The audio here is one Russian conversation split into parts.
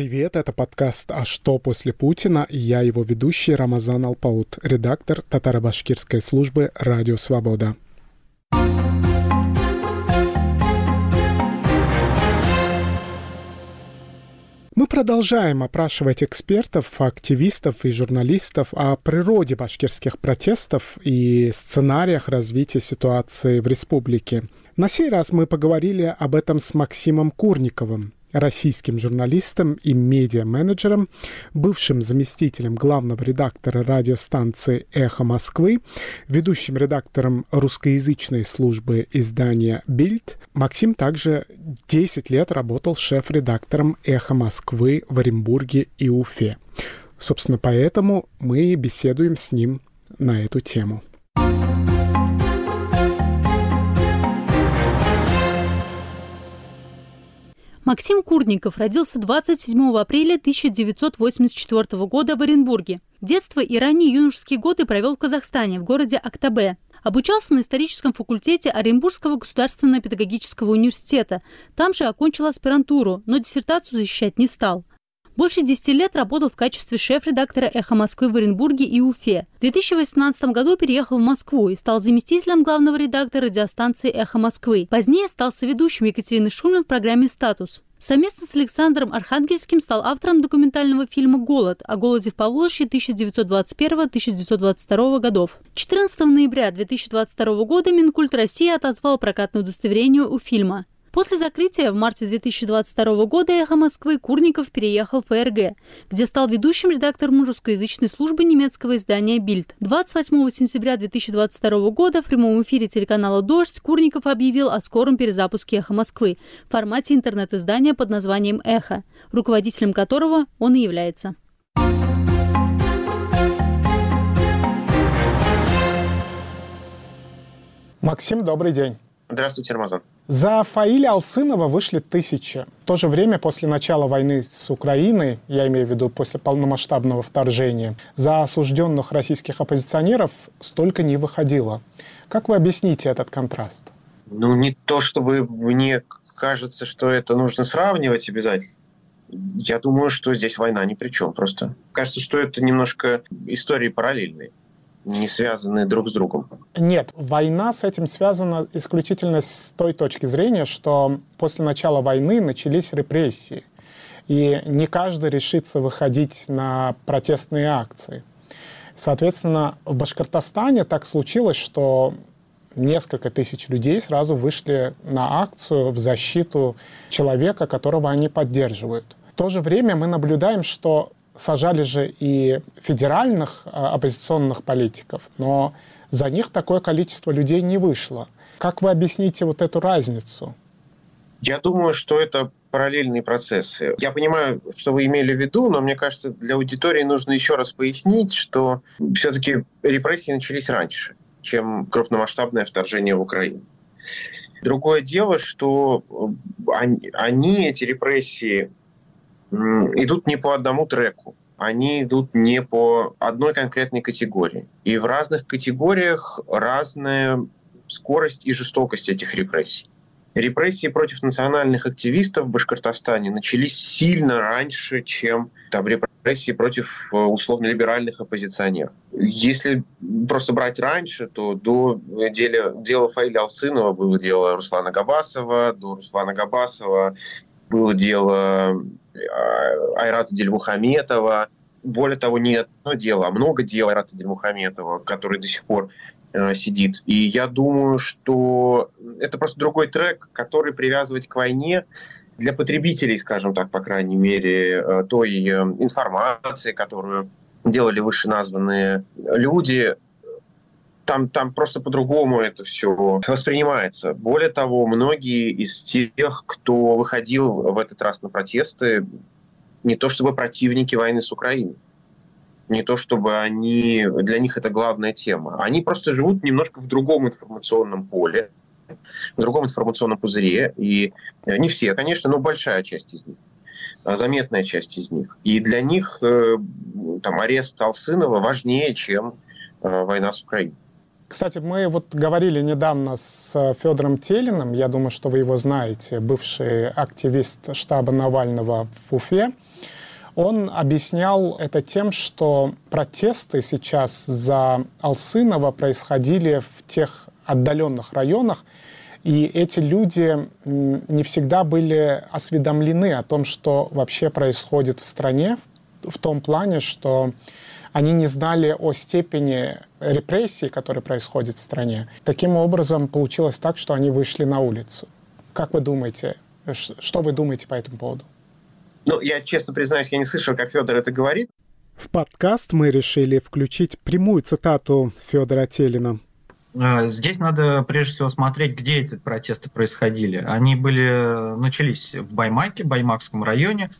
Привет, это подкаст «А что после Путина?» и я его ведущий Рамазан Алпаут, редактор татаро-башкирской службы «Радио Свобода». Мы продолжаем опрашивать экспертов, активистов и журналистов о природе башкирских протестов и сценариях развития ситуации в республике. На сей раз мы поговорили об этом с Максимом Курниковым, российским журналистом и медиа-менеджером, бывшим заместителем главного редактора радиостанции «Эхо Москвы», ведущим редактором русскоязычной службы издания «Бильд». Максим также 10 лет работал шеф-редактором «Эхо Москвы» в Оренбурге и Уфе. Собственно, поэтому мы беседуем с ним на эту тему. Максим Курников родился 27 апреля 1984 года в Оренбурге. Детство и ранние юношеские годы провел в Казахстане, в городе Актабе. Обучался на историческом факультете Оренбургского государственного педагогического университета. Там же окончил аспирантуру, но диссертацию защищать не стал. Больше 10 лет работал в качестве шеф-редактора «Эхо Москвы» в Оренбурге и Уфе. В 2018 году переехал в Москву и стал заместителем главного редактора радиостанции «Эхо Москвы». Позднее стал соведущим Екатерины Шульман в программе «Статус». Совместно с Александром Архангельским стал автором документального фильма «Голод» о голоде в Поволжье 1921-1922 годов. 14 ноября 2022 года Минкульт России отозвал прокатное удостоверение у фильма. После закрытия в марте 2022 года «Эхо Москвы» Курников переехал в ФРГ, где стал ведущим редактором русскоязычной службы немецкого издания «Бильд». 28 сентября 2022 года в прямом эфире телеканала «Дождь» Курников объявил о скором перезапуске «Эхо Москвы» в формате интернет-издания под названием «Эхо», руководителем которого он и является. Максим, добрый день. Здравствуйте, Рамазан. За Фаиля Алсынова вышли тысячи. В то же время, после начала войны с Украиной, я имею в виду после полномасштабного вторжения, за осужденных российских оппозиционеров столько не выходило. Как вы объясните этот контраст? Ну, не то чтобы мне кажется, что это нужно сравнивать обязательно. Я думаю, что здесь война ни при чем просто. Кажется, что это немножко истории параллельные не связаны друг с другом? Нет, война с этим связана исключительно с той точки зрения, что после начала войны начались репрессии. И не каждый решится выходить на протестные акции. Соответственно, в Башкортостане так случилось, что несколько тысяч людей сразу вышли на акцию в защиту человека, которого они поддерживают. В то же время мы наблюдаем, что сажали же и федеральных а, оппозиционных политиков, но за них такое количество людей не вышло. Как вы объясните вот эту разницу? Я думаю, что это параллельные процессы. Я понимаю, что вы имели в виду, но мне кажется, для аудитории нужно еще раз пояснить, что все-таки репрессии начались раньше, чем крупномасштабное вторжение в Украину. Другое дело, что они, они эти репрессии, идут не по одному треку, они идут не по одной конкретной категории. И в разных категориях разная скорость и жестокость этих репрессий. Репрессии против национальных активистов в Башкортостане начались сильно раньше, чем там, репрессии против э, условно-либеральных оппозиционеров. Если просто брать раньше, то до дела, дела Фаиля Алсынова было дело Руслана Габасова, до Руслана Габасова было дело э, Айрата Дельмухаметова. Более того, не одно дело, а много дел Айрата Дельмухаметова, который до сих пор э, сидит. И я думаю, что это просто другой трек, который привязывать к войне для потребителей, скажем так, по крайней мере, э, той информации, которую делали вышеназванные люди, там, там просто по-другому это все воспринимается. Более того, многие из тех, кто выходил в этот раз на протесты, не то чтобы противники войны с Украиной, не то чтобы они, для них это главная тема. Они просто живут немножко в другом информационном поле, в другом информационном пузыре. И не все, конечно, но большая часть из них заметная часть из них. И для них э, там, арест Алсынова важнее, чем э, война с Украиной. Кстати, мы вот говорили недавно с э, Федором Телиным, я думаю, что вы его знаете, бывший активист штаба Навального в Уфе. Он объяснял это тем, что протесты сейчас за Алсынова происходили в тех отдаленных районах, и эти люди не всегда были осведомлены о том, что вообще происходит в стране, в том плане, что они не знали о степени репрессий, которые происходят в стране. Таким образом, получилось так, что они вышли на улицу. Как вы думаете, что вы думаете по этому поводу? Ну, я честно признаюсь, я не слышал, как Федор это говорит. В подкаст мы решили включить прямую цитату Федора Телина. А, здесь надо прежде всего смотреть, где эти протесты происходили. Они были начались в Баймаке, Баймакском районе,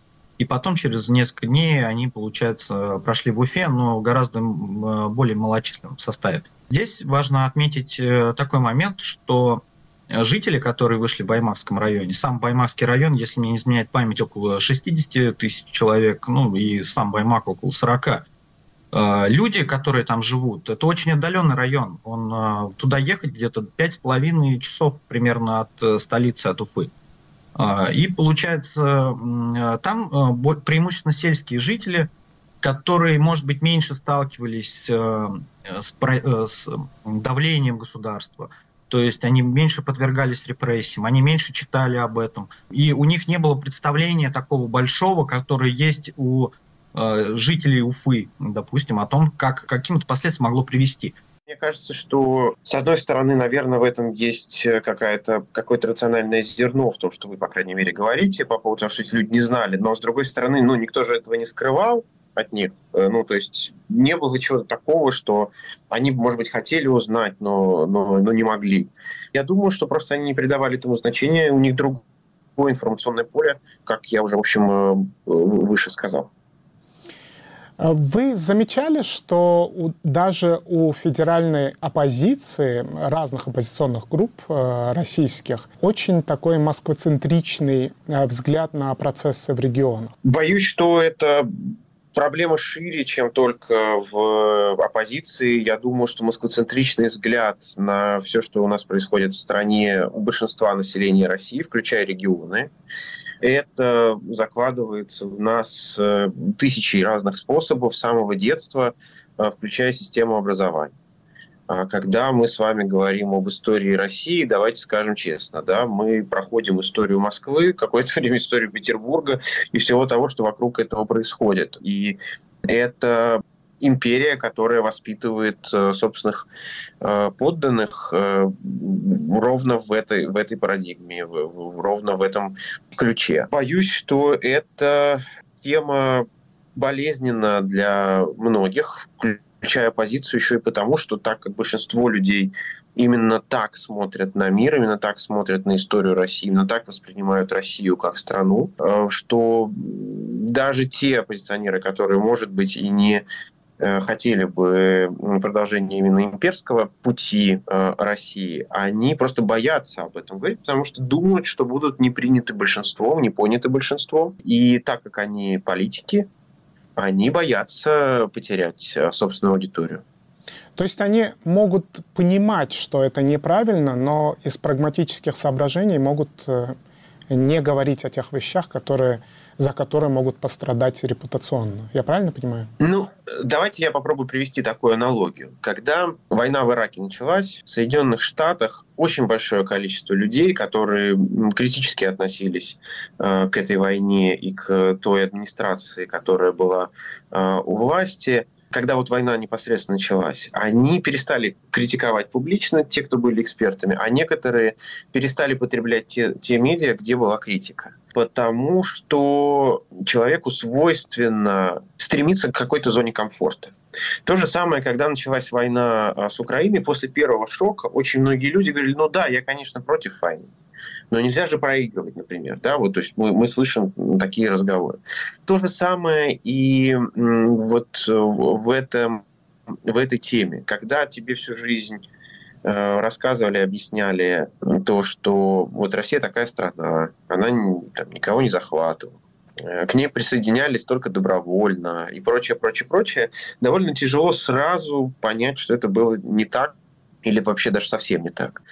и потом через несколько дней они, получается, прошли в Уфе, но гораздо более малочисленном составе. Здесь важно отметить э, такой момент, что жители, которые вышли в Баймакском районе, сам Баймакский район, если мне не изменяет память, около 60 тысяч человек, ну и сам Баймак около 40 Э, люди, которые там живут, это очень отдаленный район. Он, э, туда ехать где-то пять с половиной часов примерно от э, столицы, от Уфы. И получается, там преимущественно сельские жители, которые, может быть, меньше сталкивались с, с давлением государства. То есть они меньше подвергались репрессиям, они меньше читали об этом. И у них не было представления такого большого, которое есть у Э, жителей Уфы, допустим, о том, как каким-то последствиям могло привести. Мне кажется, что, с одной стороны, наверное, в этом есть какая-то, какое-то рациональное зерно в том, что вы, по крайней мере, говорите по поводу того, что эти люди не знали. Но, с другой стороны, ну, никто же этого не скрывал от них. Э, ну, то есть не было чего-то такого, что они, может быть, хотели узнать, но, но, но не могли. Я думаю, что просто они не придавали этому значения, у них другое информационное поле, как я уже, в общем, э, выше сказал. А вы замечали, что у, даже у федеральной оппозиции, разных оппозиционных групп э, российских, очень такой москвоцентричный э, взгляд на процессы в регионах? Боюсь, что это проблема шире, чем только в оппозиции. Я думаю, что москвоцентричный взгляд на все, что у нас происходит в стране у большинства населения России, включая регионы, это закладывается в нас э, тысячи разных способов с самого детства, э, включая систему образования. А когда мы с вами говорим об истории России, давайте скажем честно, да, мы проходим историю Москвы, какое-то время историю Петербурга и всего того, что вокруг этого происходит. И это империя, которая воспитывает э, собственных э, подданных э, ровно в этой, в этой парадигме, ровно в этом ключе. Боюсь, что эта тема болезненна для многих, включая оппозицию еще и потому, что так как большинство людей именно так смотрят на мир, именно так смотрят на историю России, именно так воспринимают Россию как страну, что даже те оппозиционеры, которые, может быть, и не хотели бы продолжения именно имперского пути э, России, они просто боятся об этом говорить, потому что думают, что будут не приняты большинством, не поняты большинством. И так как они политики, они боятся потерять э, собственную аудиторию. То есть они могут понимать, что это неправильно, но из прагматических соображений могут не говорить о тех вещах, которые за которые могут пострадать репутационно. Я правильно понимаю? Ну, давайте я попробую привести такую аналогию. Когда война в Ираке началась, в Соединенных Штатах очень большое количество людей, которые критически относились э, к этой войне и к той администрации, которая была э, у власти, когда вот война непосредственно началась, они перестали критиковать публично, те, кто были экспертами, а некоторые перестали потреблять те, те медиа, где была критика. Потому что человеку свойственно стремиться к какой-то зоне комфорта. То же самое, когда началась война а, с Украиной, после первого шока очень многие люди говорили, ну да, я, конечно, против войны. Но нельзя же проигрывать, например. Да? Вот, то есть мы, мы слышим такие разговоры. То же самое и вот в, этом, в этой теме. Когда тебе всю жизнь э, рассказывали, объясняли то, что вот Россия такая страна, она там, никого не захватывала, э, к ней присоединялись только добровольно и прочее, прочее, прочее, довольно тяжело сразу понять, что это было не так или вообще даже совсем не так.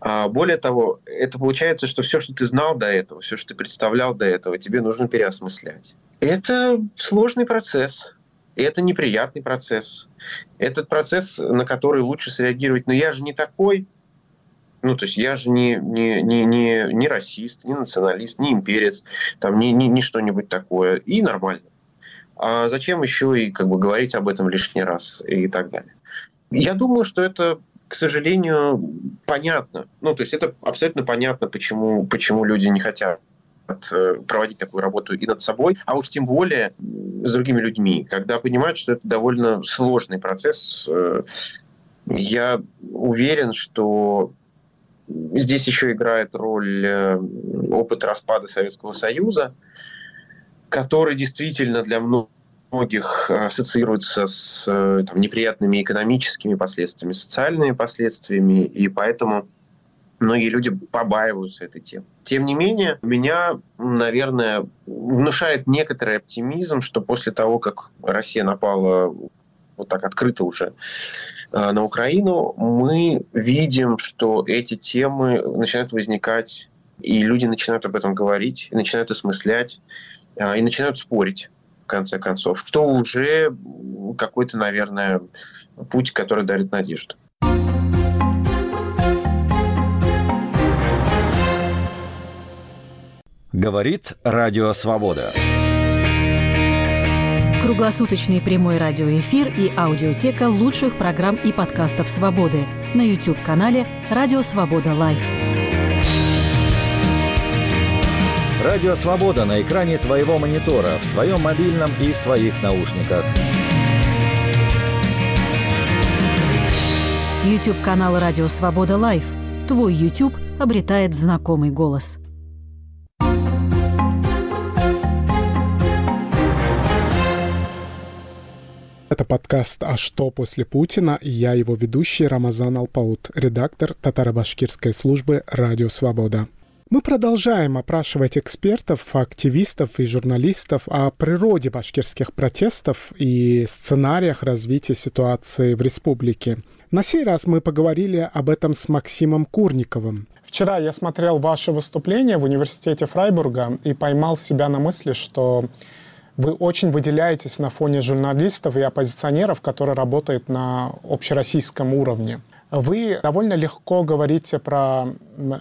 А более того, это получается, что все, что ты знал до этого, все, что ты представлял до этого, тебе нужно переосмыслять. Это сложный процесс. И это неприятный процесс. Этот процесс, на который лучше среагировать. Но я же не такой. Ну, то есть я же не, не, не, не, не расист, не националист, не имперец, там, не, не, не что-нибудь такое. И нормально. А зачем еще и как бы говорить об этом лишний раз и так далее? Я думаю, что это, к сожалению, понятно. Ну, то есть это абсолютно понятно, почему, почему люди не хотят э, проводить такую работу и над собой, а уж тем более с другими людьми, когда понимают, что это довольно сложный процесс. Э, я уверен, что здесь еще играет роль э, опыт распада Советского Союза, который действительно для многих э, ассоциируется с э, там, неприятными экономическими последствиями, социальными последствиями, и поэтому многие люди побаиваются этой темы. Тем не менее, меня, наверное, внушает некоторый оптимизм, что после того, как Россия напала вот так открыто уже э, на Украину, мы видим, что эти темы начинают возникать, и люди начинают об этом говорить, начинают осмыслять, и начинают спорить конце концов, что уже какой-то, наверное, путь, который дарит надежду. Говорит Радио Свобода. Круглосуточный прямой радиоэфир и аудиотека лучших программ и подкастов «Свободы» на YouTube-канале «Радио Свобода Лайв». Радио Свобода на экране твоего монитора, в твоем мобильном и в твоих наушниках. YouTube канал Радио Свобода Лайв. Твой YouTube обретает знакомый голос. Это подкаст «А что после Путина?» и я его ведущий Рамазан Алпаут, редактор татаро-башкирской службы «Радио Свобода». Мы продолжаем опрашивать экспертов, активистов и журналистов о природе башкирских протестов и сценариях развития ситуации в республике. На сей раз мы поговорили об этом с Максимом Курниковым. Вчера я смотрел ваше выступление в университете Фрайбурга и поймал себя на мысли, что вы очень выделяетесь на фоне журналистов и оппозиционеров, которые работают на общероссийском уровне вы довольно легко говорите про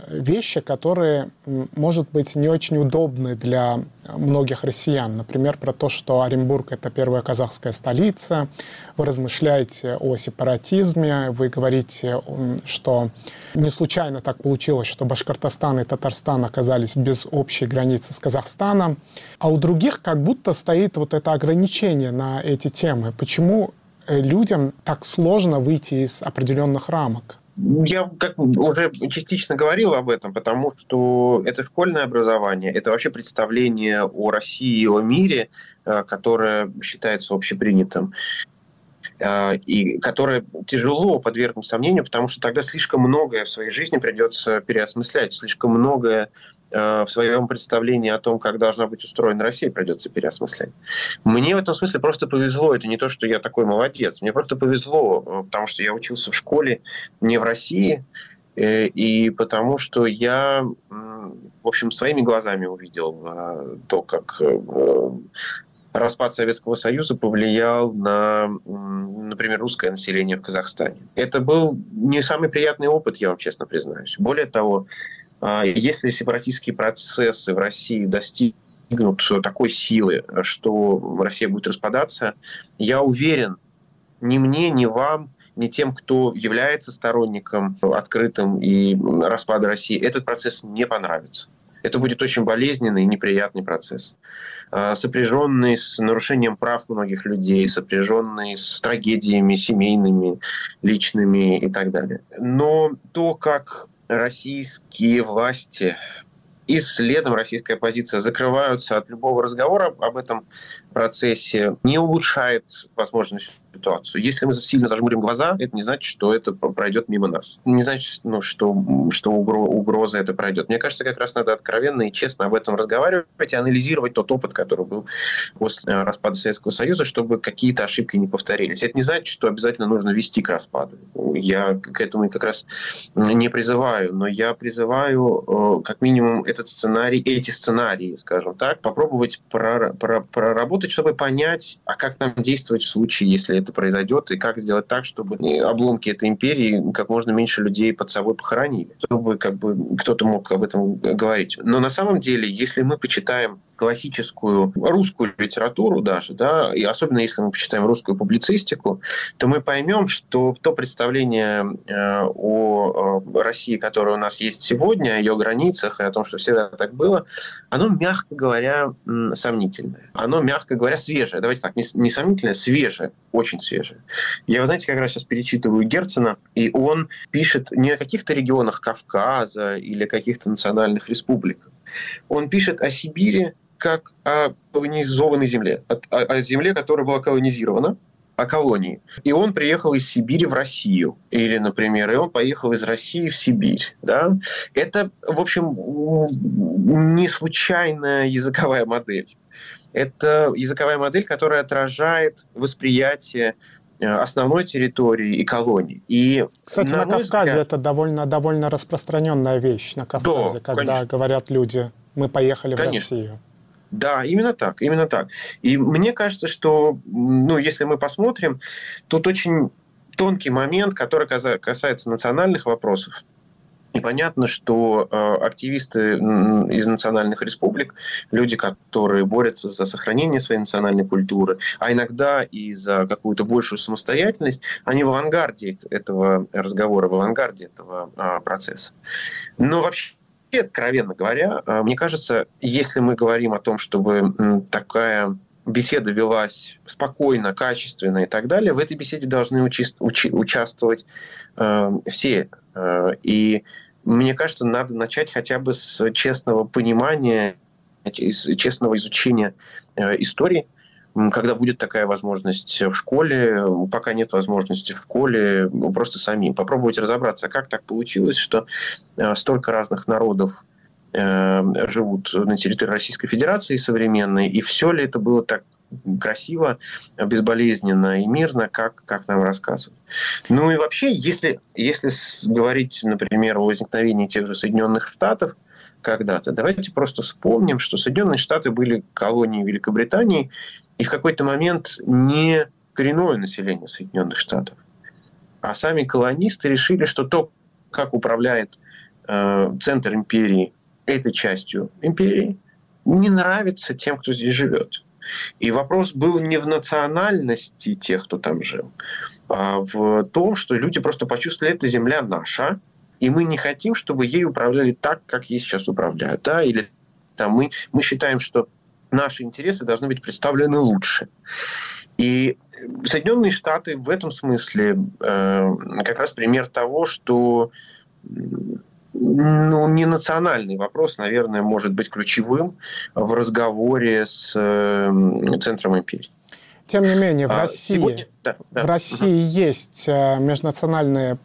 вещи, которые, может быть, не очень удобны для многих россиян. Например, про то, что Оренбург — это первая казахская столица. Вы размышляете о сепаратизме. Вы говорите, что не случайно так получилось, что Башкортостан и Татарстан оказались без общей границы с Казахстаном. А у других как будто стоит вот это ограничение на эти темы. Почему людям так сложно выйти из определенных рамок? Я как уже частично говорил об этом, потому что это школьное образование, это вообще представление о России и о мире, э, которое считается общепринятым э, и которое тяжело подвергнуть сомнению, потому что тогда слишком многое в своей жизни придется переосмыслять, слишком многое Э, в своем представлении о том, как должна быть устроена Россия, придется переосмыслять. Мне в этом смысле просто повезло. Это не то, что я такой молодец. Мне просто повезло, э, потому что я учился в школе не в России, э, и потому что я, в общем, своими глазами увидел то, как распад Советского Союза повлиял на, например, русское население в Казахстане. Это был не самый приятный опыт, я вам честно признаюсь. Более того, если сепаратистские процессы в России достигнут такой силы, что Россия будет распадаться, я уверен, ни мне, ни вам, ни тем, кто является сторонником открытым и распада России, этот процесс не понравится. Это будет очень болезненный и неприятный процесс, а, сопряженный с нарушением прав многих людей, сопряженный с трагедиями семейными, личными и так далее. Но то, как российские власти. И следом российская оппозиция закрываются от любого разговора об этом процессе, не улучшает возможность ситуацию. Если мы сильно зажмурим глаза, это не значит, что это пройдет мимо нас. Не значит, ну, что, что угроза это пройдет. Мне кажется, как раз надо откровенно и честно об этом разговаривать и анализировать тот опыт, который был после э, распада Советского Союза, чтобы какие-то ошибки не повторились. Это не значит, что обязательно нужно вести к распаду. Я к этому как раз не призываю, но я призываю э, как минимум этот сценарий, эти сценарии, скажем так, попробовать проработать, чтобы понять, а как нам действовать в случае, если это произойдет, и как сделать так, чтобы обломки этой империи как можно меньше людей под собой похоронили, чтобы как бы кто-то мог об этом говорить. Но на самом деле, если мы почитаем классическую русскую литературу даже, да, и особенно если мы почитаем русскую публицистику, то мы поймем, что то представление э, о России, которое у нас есть сегодня, о ее границах и о том, что всегда так было, оно, мягко говоря, сомнительное. Оно, мягко говоря, свежее. Давайте так, не сомнительное, свежее, очень свежее. Я, вы знаете, как раз сейчас перечитываю Герцена, и он пишет не о каких-то регионах Кавказа или каких-то национальных республиках. Он пишет о Сибири как о колонизованной земле, о, о земле, которая была колонизирована, о колонии. И он приехал из Сибири в Россию. Или, например, и он поехал из России в Сибирь. Да? Это, в общем, не случайная языковая модель. Это языковая модель, которая отражает восприятие э, основной территории и колонии. И, Кстати, на, на Кавказе взгляд... это довольно, довольно распространенная вещь на Кавказе, да, когда конечно. говорят люди, мы поехали конечно. в Россию. Да, именно так, именно так. И мне кажется, что, ну, если мы посмотрим, тут очень тонкий момент, который касается национальных вопросов. И понятно, что э, активисты из национальных республик, люди, которые борются за сохранение своей национальной культуры, а иногда и за какую-то большую самостоятельность, они в авангарде этого разговора, в авангарде этого э, процесса. Но вообще откровенно говоря, а, мне кажется, если мы говорим о том, чтобы такая беседа велась спокойно, качественно и так далее, в этой беседе должны учи- учи- участвовать э, все. Э, и мне кажется, надо начать хотя бы с честного понимания, с честного изучения э, истории, когда будет такая возможность в школе, пока нет возможности в школе, просто самим попробовать разобраться, как так получилось, что э, столько разных народов живут на территории Российской Федерации современной, и все ли это было так красиво, безболезненно и мирно, как, как нам рассказывают. Ну и вообще, если, если говорить, например, о возникновении тех же Соединенных Штатов когда-то, давайте просто вспомним, что Соединенные Штаты были колонией Великобритании, и в какой-то момент не коренное население Соединенных Штатов, а сами колонисты решили, что то, как управляет э, центр империи этой частью империи, не нравится тем, кто здесь живет. И вопрос был не в национальности тех, кто там жил, а в том, что люди просто почувствовали, эта земля наша, и мы не хотим, чтобы ей управляли так, как ей сейчас управляют. Да? Или там, мы, мы считаем, что наши интересы должны быть представлены лучше. И Соединенные Штаты в этом смысле э, как раз пример того, что ну, не национальный вопрос, наверное, может быть ключевым в разговоре с э, центром империи. Тем не менее, в а, России, сегодня... да, да. В России угу. есть э, межнациональные,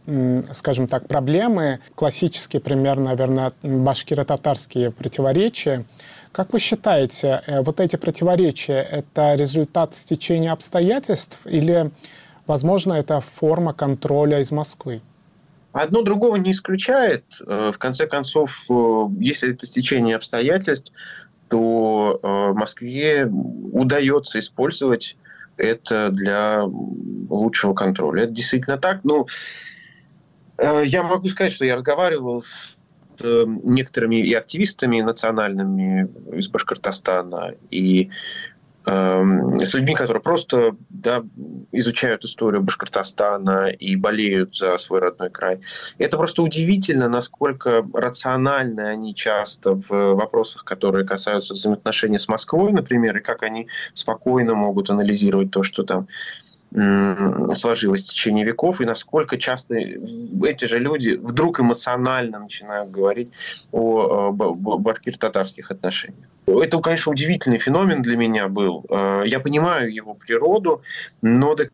скажем так, проблемы, классические пример, наверное, башкиро-татарские противоречия. Как вы считаете, э, вот эти противоречия – это результат стечения обстоятельств или, возможно, это форма контроля из Москвы? Одно другого не исключает. Э, в конце концов, э, если это стечение обстоятельств, то Москве удается использовать это для лучшего контроля. Это действительно так. Ну, я могу сказать, что я разговаривал с Э, некоторыми и активистами национальными из Башкортостана, и э, с людьми, которые просто да, изучают историю Башкортостана и болеют за свой родной край. Это просто удивительно, насколько рациональны они часто в вопросах, которые касаются взаимоотношений с Москвой, например, и как они спокойно могут анализировать то, что там сложилось в течение веков, и насколько часто эти же люди вдруг эмоционально начинают говорить о башкир-татарских отношениях. Это, конечно, удивительный феномен для меня был. Э, я понимаю его природу, но до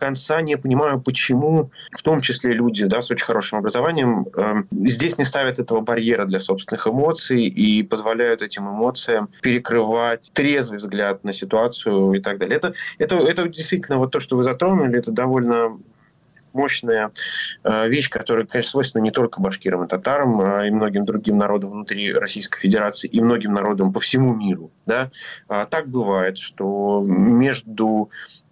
конца не понимаю, почему, в том числе люди да, с очень хорошим образованием, э, здесь не ставят этого барьера для собственных эмоций и позволяют этим эмоциям перекрывать трезвый взгляд на ситуацию и так далее. Это, это, это действительно вот то, что вы затронули, это довольно мощная э, вещь, которая, конечно, свойственна не только башкирам и татарам, а и многим другим народам внутри Российской Федерации и многим народам по всему миру. Да? А так бывает, что между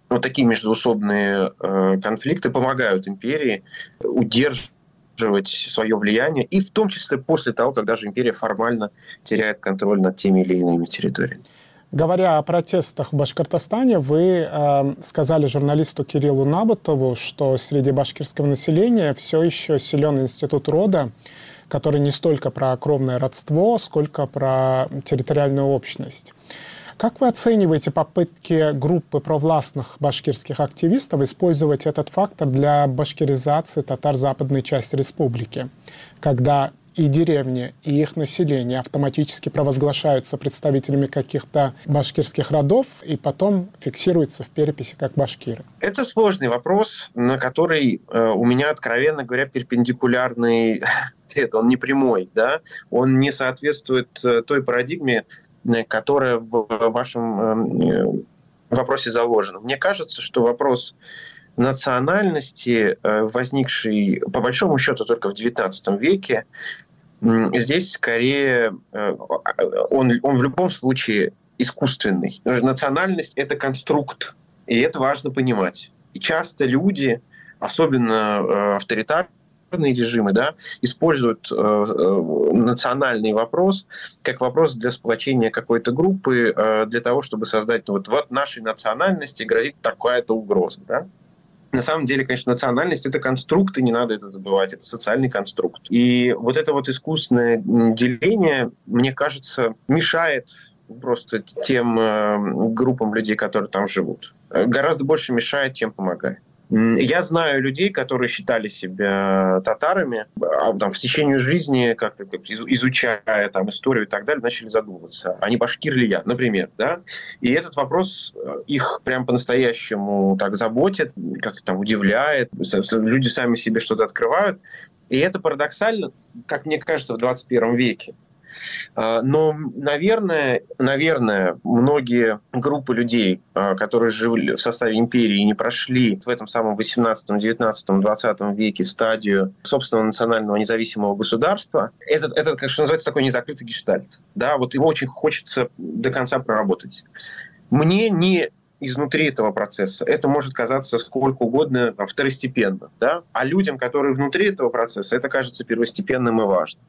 вот такие междуусобные э, конфликты помогают империи удерживать свое влияние, и в том числе после того, когда же империя формально теряет контроль над теми или иными территориями. Говоря о протестах в Башкортостане, вы э, сказали журналисту Кириллу Набутову, что среди башкирского населения все еще силен институт рода, который не столько про кровное родство, сколько про территориальную общность. Как вы оцениваете попытки группы провластных башкирских активистов использовать этот фактор для башкиризации татар западной части республики, когда и деревни, и их население автоматически провозглашаются представителями каких-то башкирских родов и потом фиксируются в переписи как башкиры? Это сложный вопрос, на который э, у меня, откровенно говоря, перпендикулярный ответ. Он не прямой, да? он не соответствует э, той парадигме, э, которая в вашем вопросе заложена. Мне кажется, что вопрос национальности, возникший по большому счету только в XIX веке, Здесь скорее э, он, он в любом случае искусственный. Национальность – это конструкт, и это важно понимать. И часто люди, особенно э, авторитарные режимы, да, используют э, национальный вопрос как вопрос для сплочения какой-то группы, для того, чтобы создать, ну, вот, вот нашей национальности грозит такая-то угроза. Да? На самом деле, конечно, национальность – это конструкт, и не надо это забывать, это социальный конструкт. И вот это вот искусственное деление, мне кажется, мешает просто тем э, группам людей, которые там живут. Гораздо больше мешает, чем помогает. Я знаю людей, которые считали себя татарами, а там, в течение жизни, как-то изучая там, историю и так далее, начали задумываться, они башкир ли я, например. Да? И этот вопрос э, их прям по-настоящему так заботит, как-то там удивляет, люди сами себе что-то открывают. И это парадоксально, как мне кажется, в 21 веке. А, но, наверное, наверное, многие группы людей, а, которые жили в составе империи и не прошли в этом самом 18, 19, 20 веке стадию собственного национального независимого государства, этот, этот, как что называется, такой незакрытый гештальт. Да, вот его очень хочется до конца проработать. Мне не изнутри этого процесса. Это может казаться сколько угодно там, второстепенно. Да? А людям, которые внутри этого процесса, это кажется первостепенным и важным.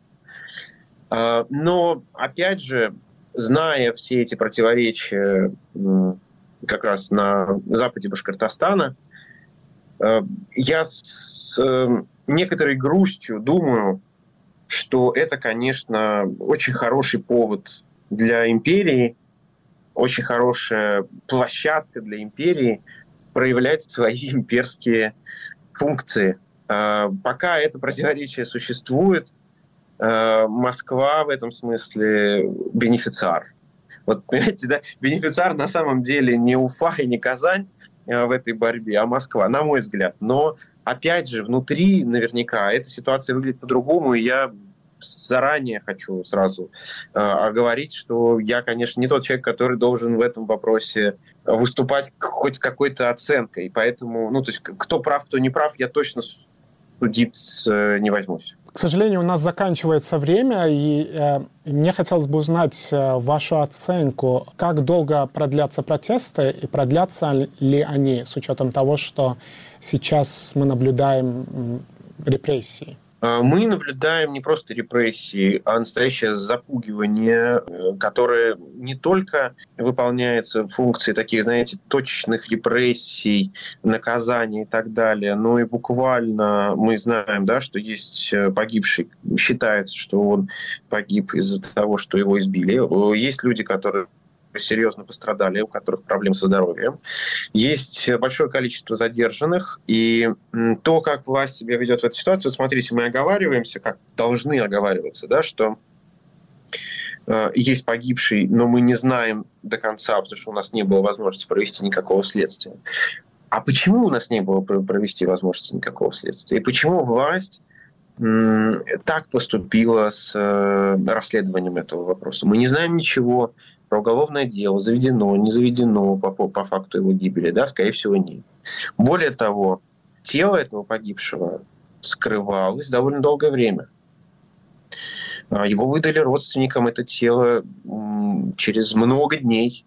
А, но, опять же, зная все эти противоречия как раз на западе Башкортостана, а, я с э, некоторой грустью думаю, что это, конечно, очень хороший повод для империи, очень хорошая площадка для империи проявлять свои имперские функции. А, пока это противоречие существует, Москва в этом смысле бенефициар. Вот, понимаете, да, бенефициар на самом деле не Уфа и не Казань э, в этой борьбе, а Москва, на мой взгляд. Но, опять же, внутри наверняка эта ситуация выглядит по-другому, и я заранее хочу сразу э, оговорить, что я, конечно, не тот человек, который должен в этом вопросе выступать хоть какой-то оценкой. Поэтому, ну, то есть, кто прав, кто не прав, я точно судить э, не возьмусь. К сожалению, у нас заканчивается время, и э, мне хотелось бы узнать э, вашу оценку, как долго продлятся протесты и продлятся ли они с учетом того, что сейчас мы наблюдаем репрессии. А, мы наблюдаем не просто репрессии, а настоящее запугивание, э, которое не только выполняется функции таких, знаете, точечных репрессий, наказаний и так далее, но и буквально мы знаем, да, что есть э, погибший, считается, что он погиб из-за того, что его избили. Есть люди, которые серьезно пострадали, у которых проблемы со здоровьем. Есть большое количество задержанных, и то, как власть себя ведет в этой ситуации, вот смотрите, мы оговариваемся, как должны оговариваться, да, что э, есть погибший, но мы не знаем до конца, потому что у нас не было возможности провести никакого следствия. А почему у нас не было провести возможности никакого следствия? И почему власть так поступила с э, расследованием этого вопроса? Мы не знаем ничего про уголовное дело, заведено, не заведено по, по факту его гибели, да, скорее всего, нет. Более того, тело этого погибшего скрывалось довольно долгое время. А, его выдали родственникам это тело через много дней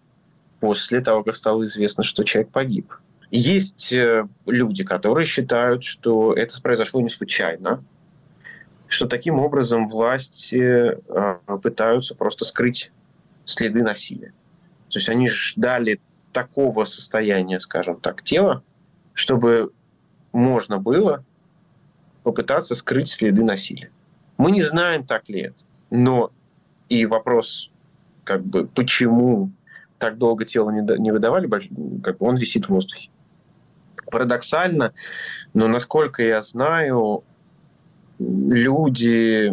после того, как стало известно, что человек погиб. Есть э, люди, которые считают, что это произошло не случайно, что таким образом власти а, пытаются просто скрыть следы насилия. То есть они ждали такого состояния, скажем так, тела, чтобы можно было попытаться скрыть следы насилия. Мы не знаем, так ли это. Но и вопрос, как бы, почему так долго тело не выдавали, как бы он висит в воздухе. Парадоксально, но насколько я знаю, люди,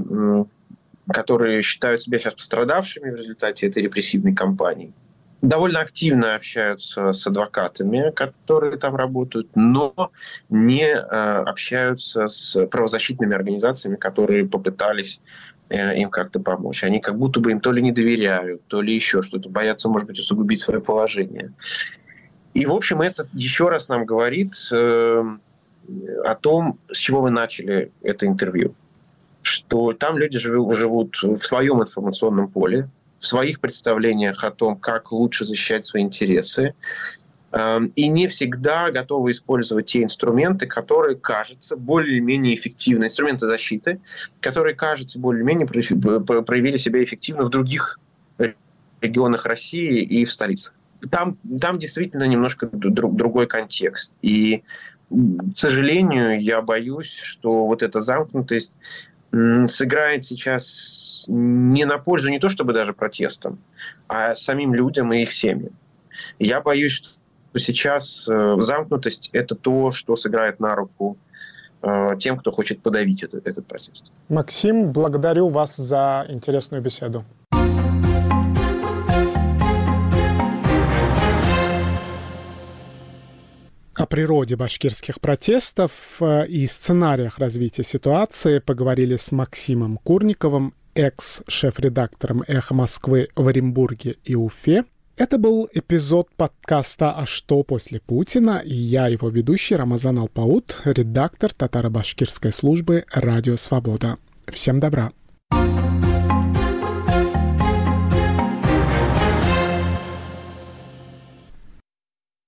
которые считают себя сейчас пострадавшими в результате этой репрессивной кампании, довольно активно общаются с адвокатами, которые там работают, но не э, общаются с правозащитными организациями, которые попытались э, им как-то помочь. Они как будто бы им то ли не доверяют, то ли еще что-то, боятся, может быть, усугубить свое положение. И, в общем, это еще раз нам говорит э, о том, с чего вы начали это интервью. Что там люди живут, живут в своем информационном поле, в своих представлениях о том, как лучше защищать свои интересы, эм, и не всегда готовы использовать те инструменты, которые кажутся более-менее эффективны, инструменты защиты, которые, кажется, более-менее проявили себя эффективно в других регионах России и в столицах. Там, там действительно немножко друг, другой контекст. И к сожалению, я боюсь, что вот эта замкнутость сыграет сейчас не на пользу не то чтобы даже протестам, а самим людям и их семьям. Я боюсь, что сейчас э, замкнутость – это то, что сыграет на руку э, тем, кто хочет подавить этот, этот протест. Максим, благодарю вас за интересную беседу. О природе башкирских протестов э, и сценариях развития ситуации поговорили с Максимом Курниковым, экс-шеф-редактором «Эхо Москвы» в Оренбурге и Уфе. Это был эпизод подкаста «А что после Путина?» и я, его ведущий Рамазан Алпаут, редактор татаро-башкирской службы «Радио Свобода». Всем добра! thank you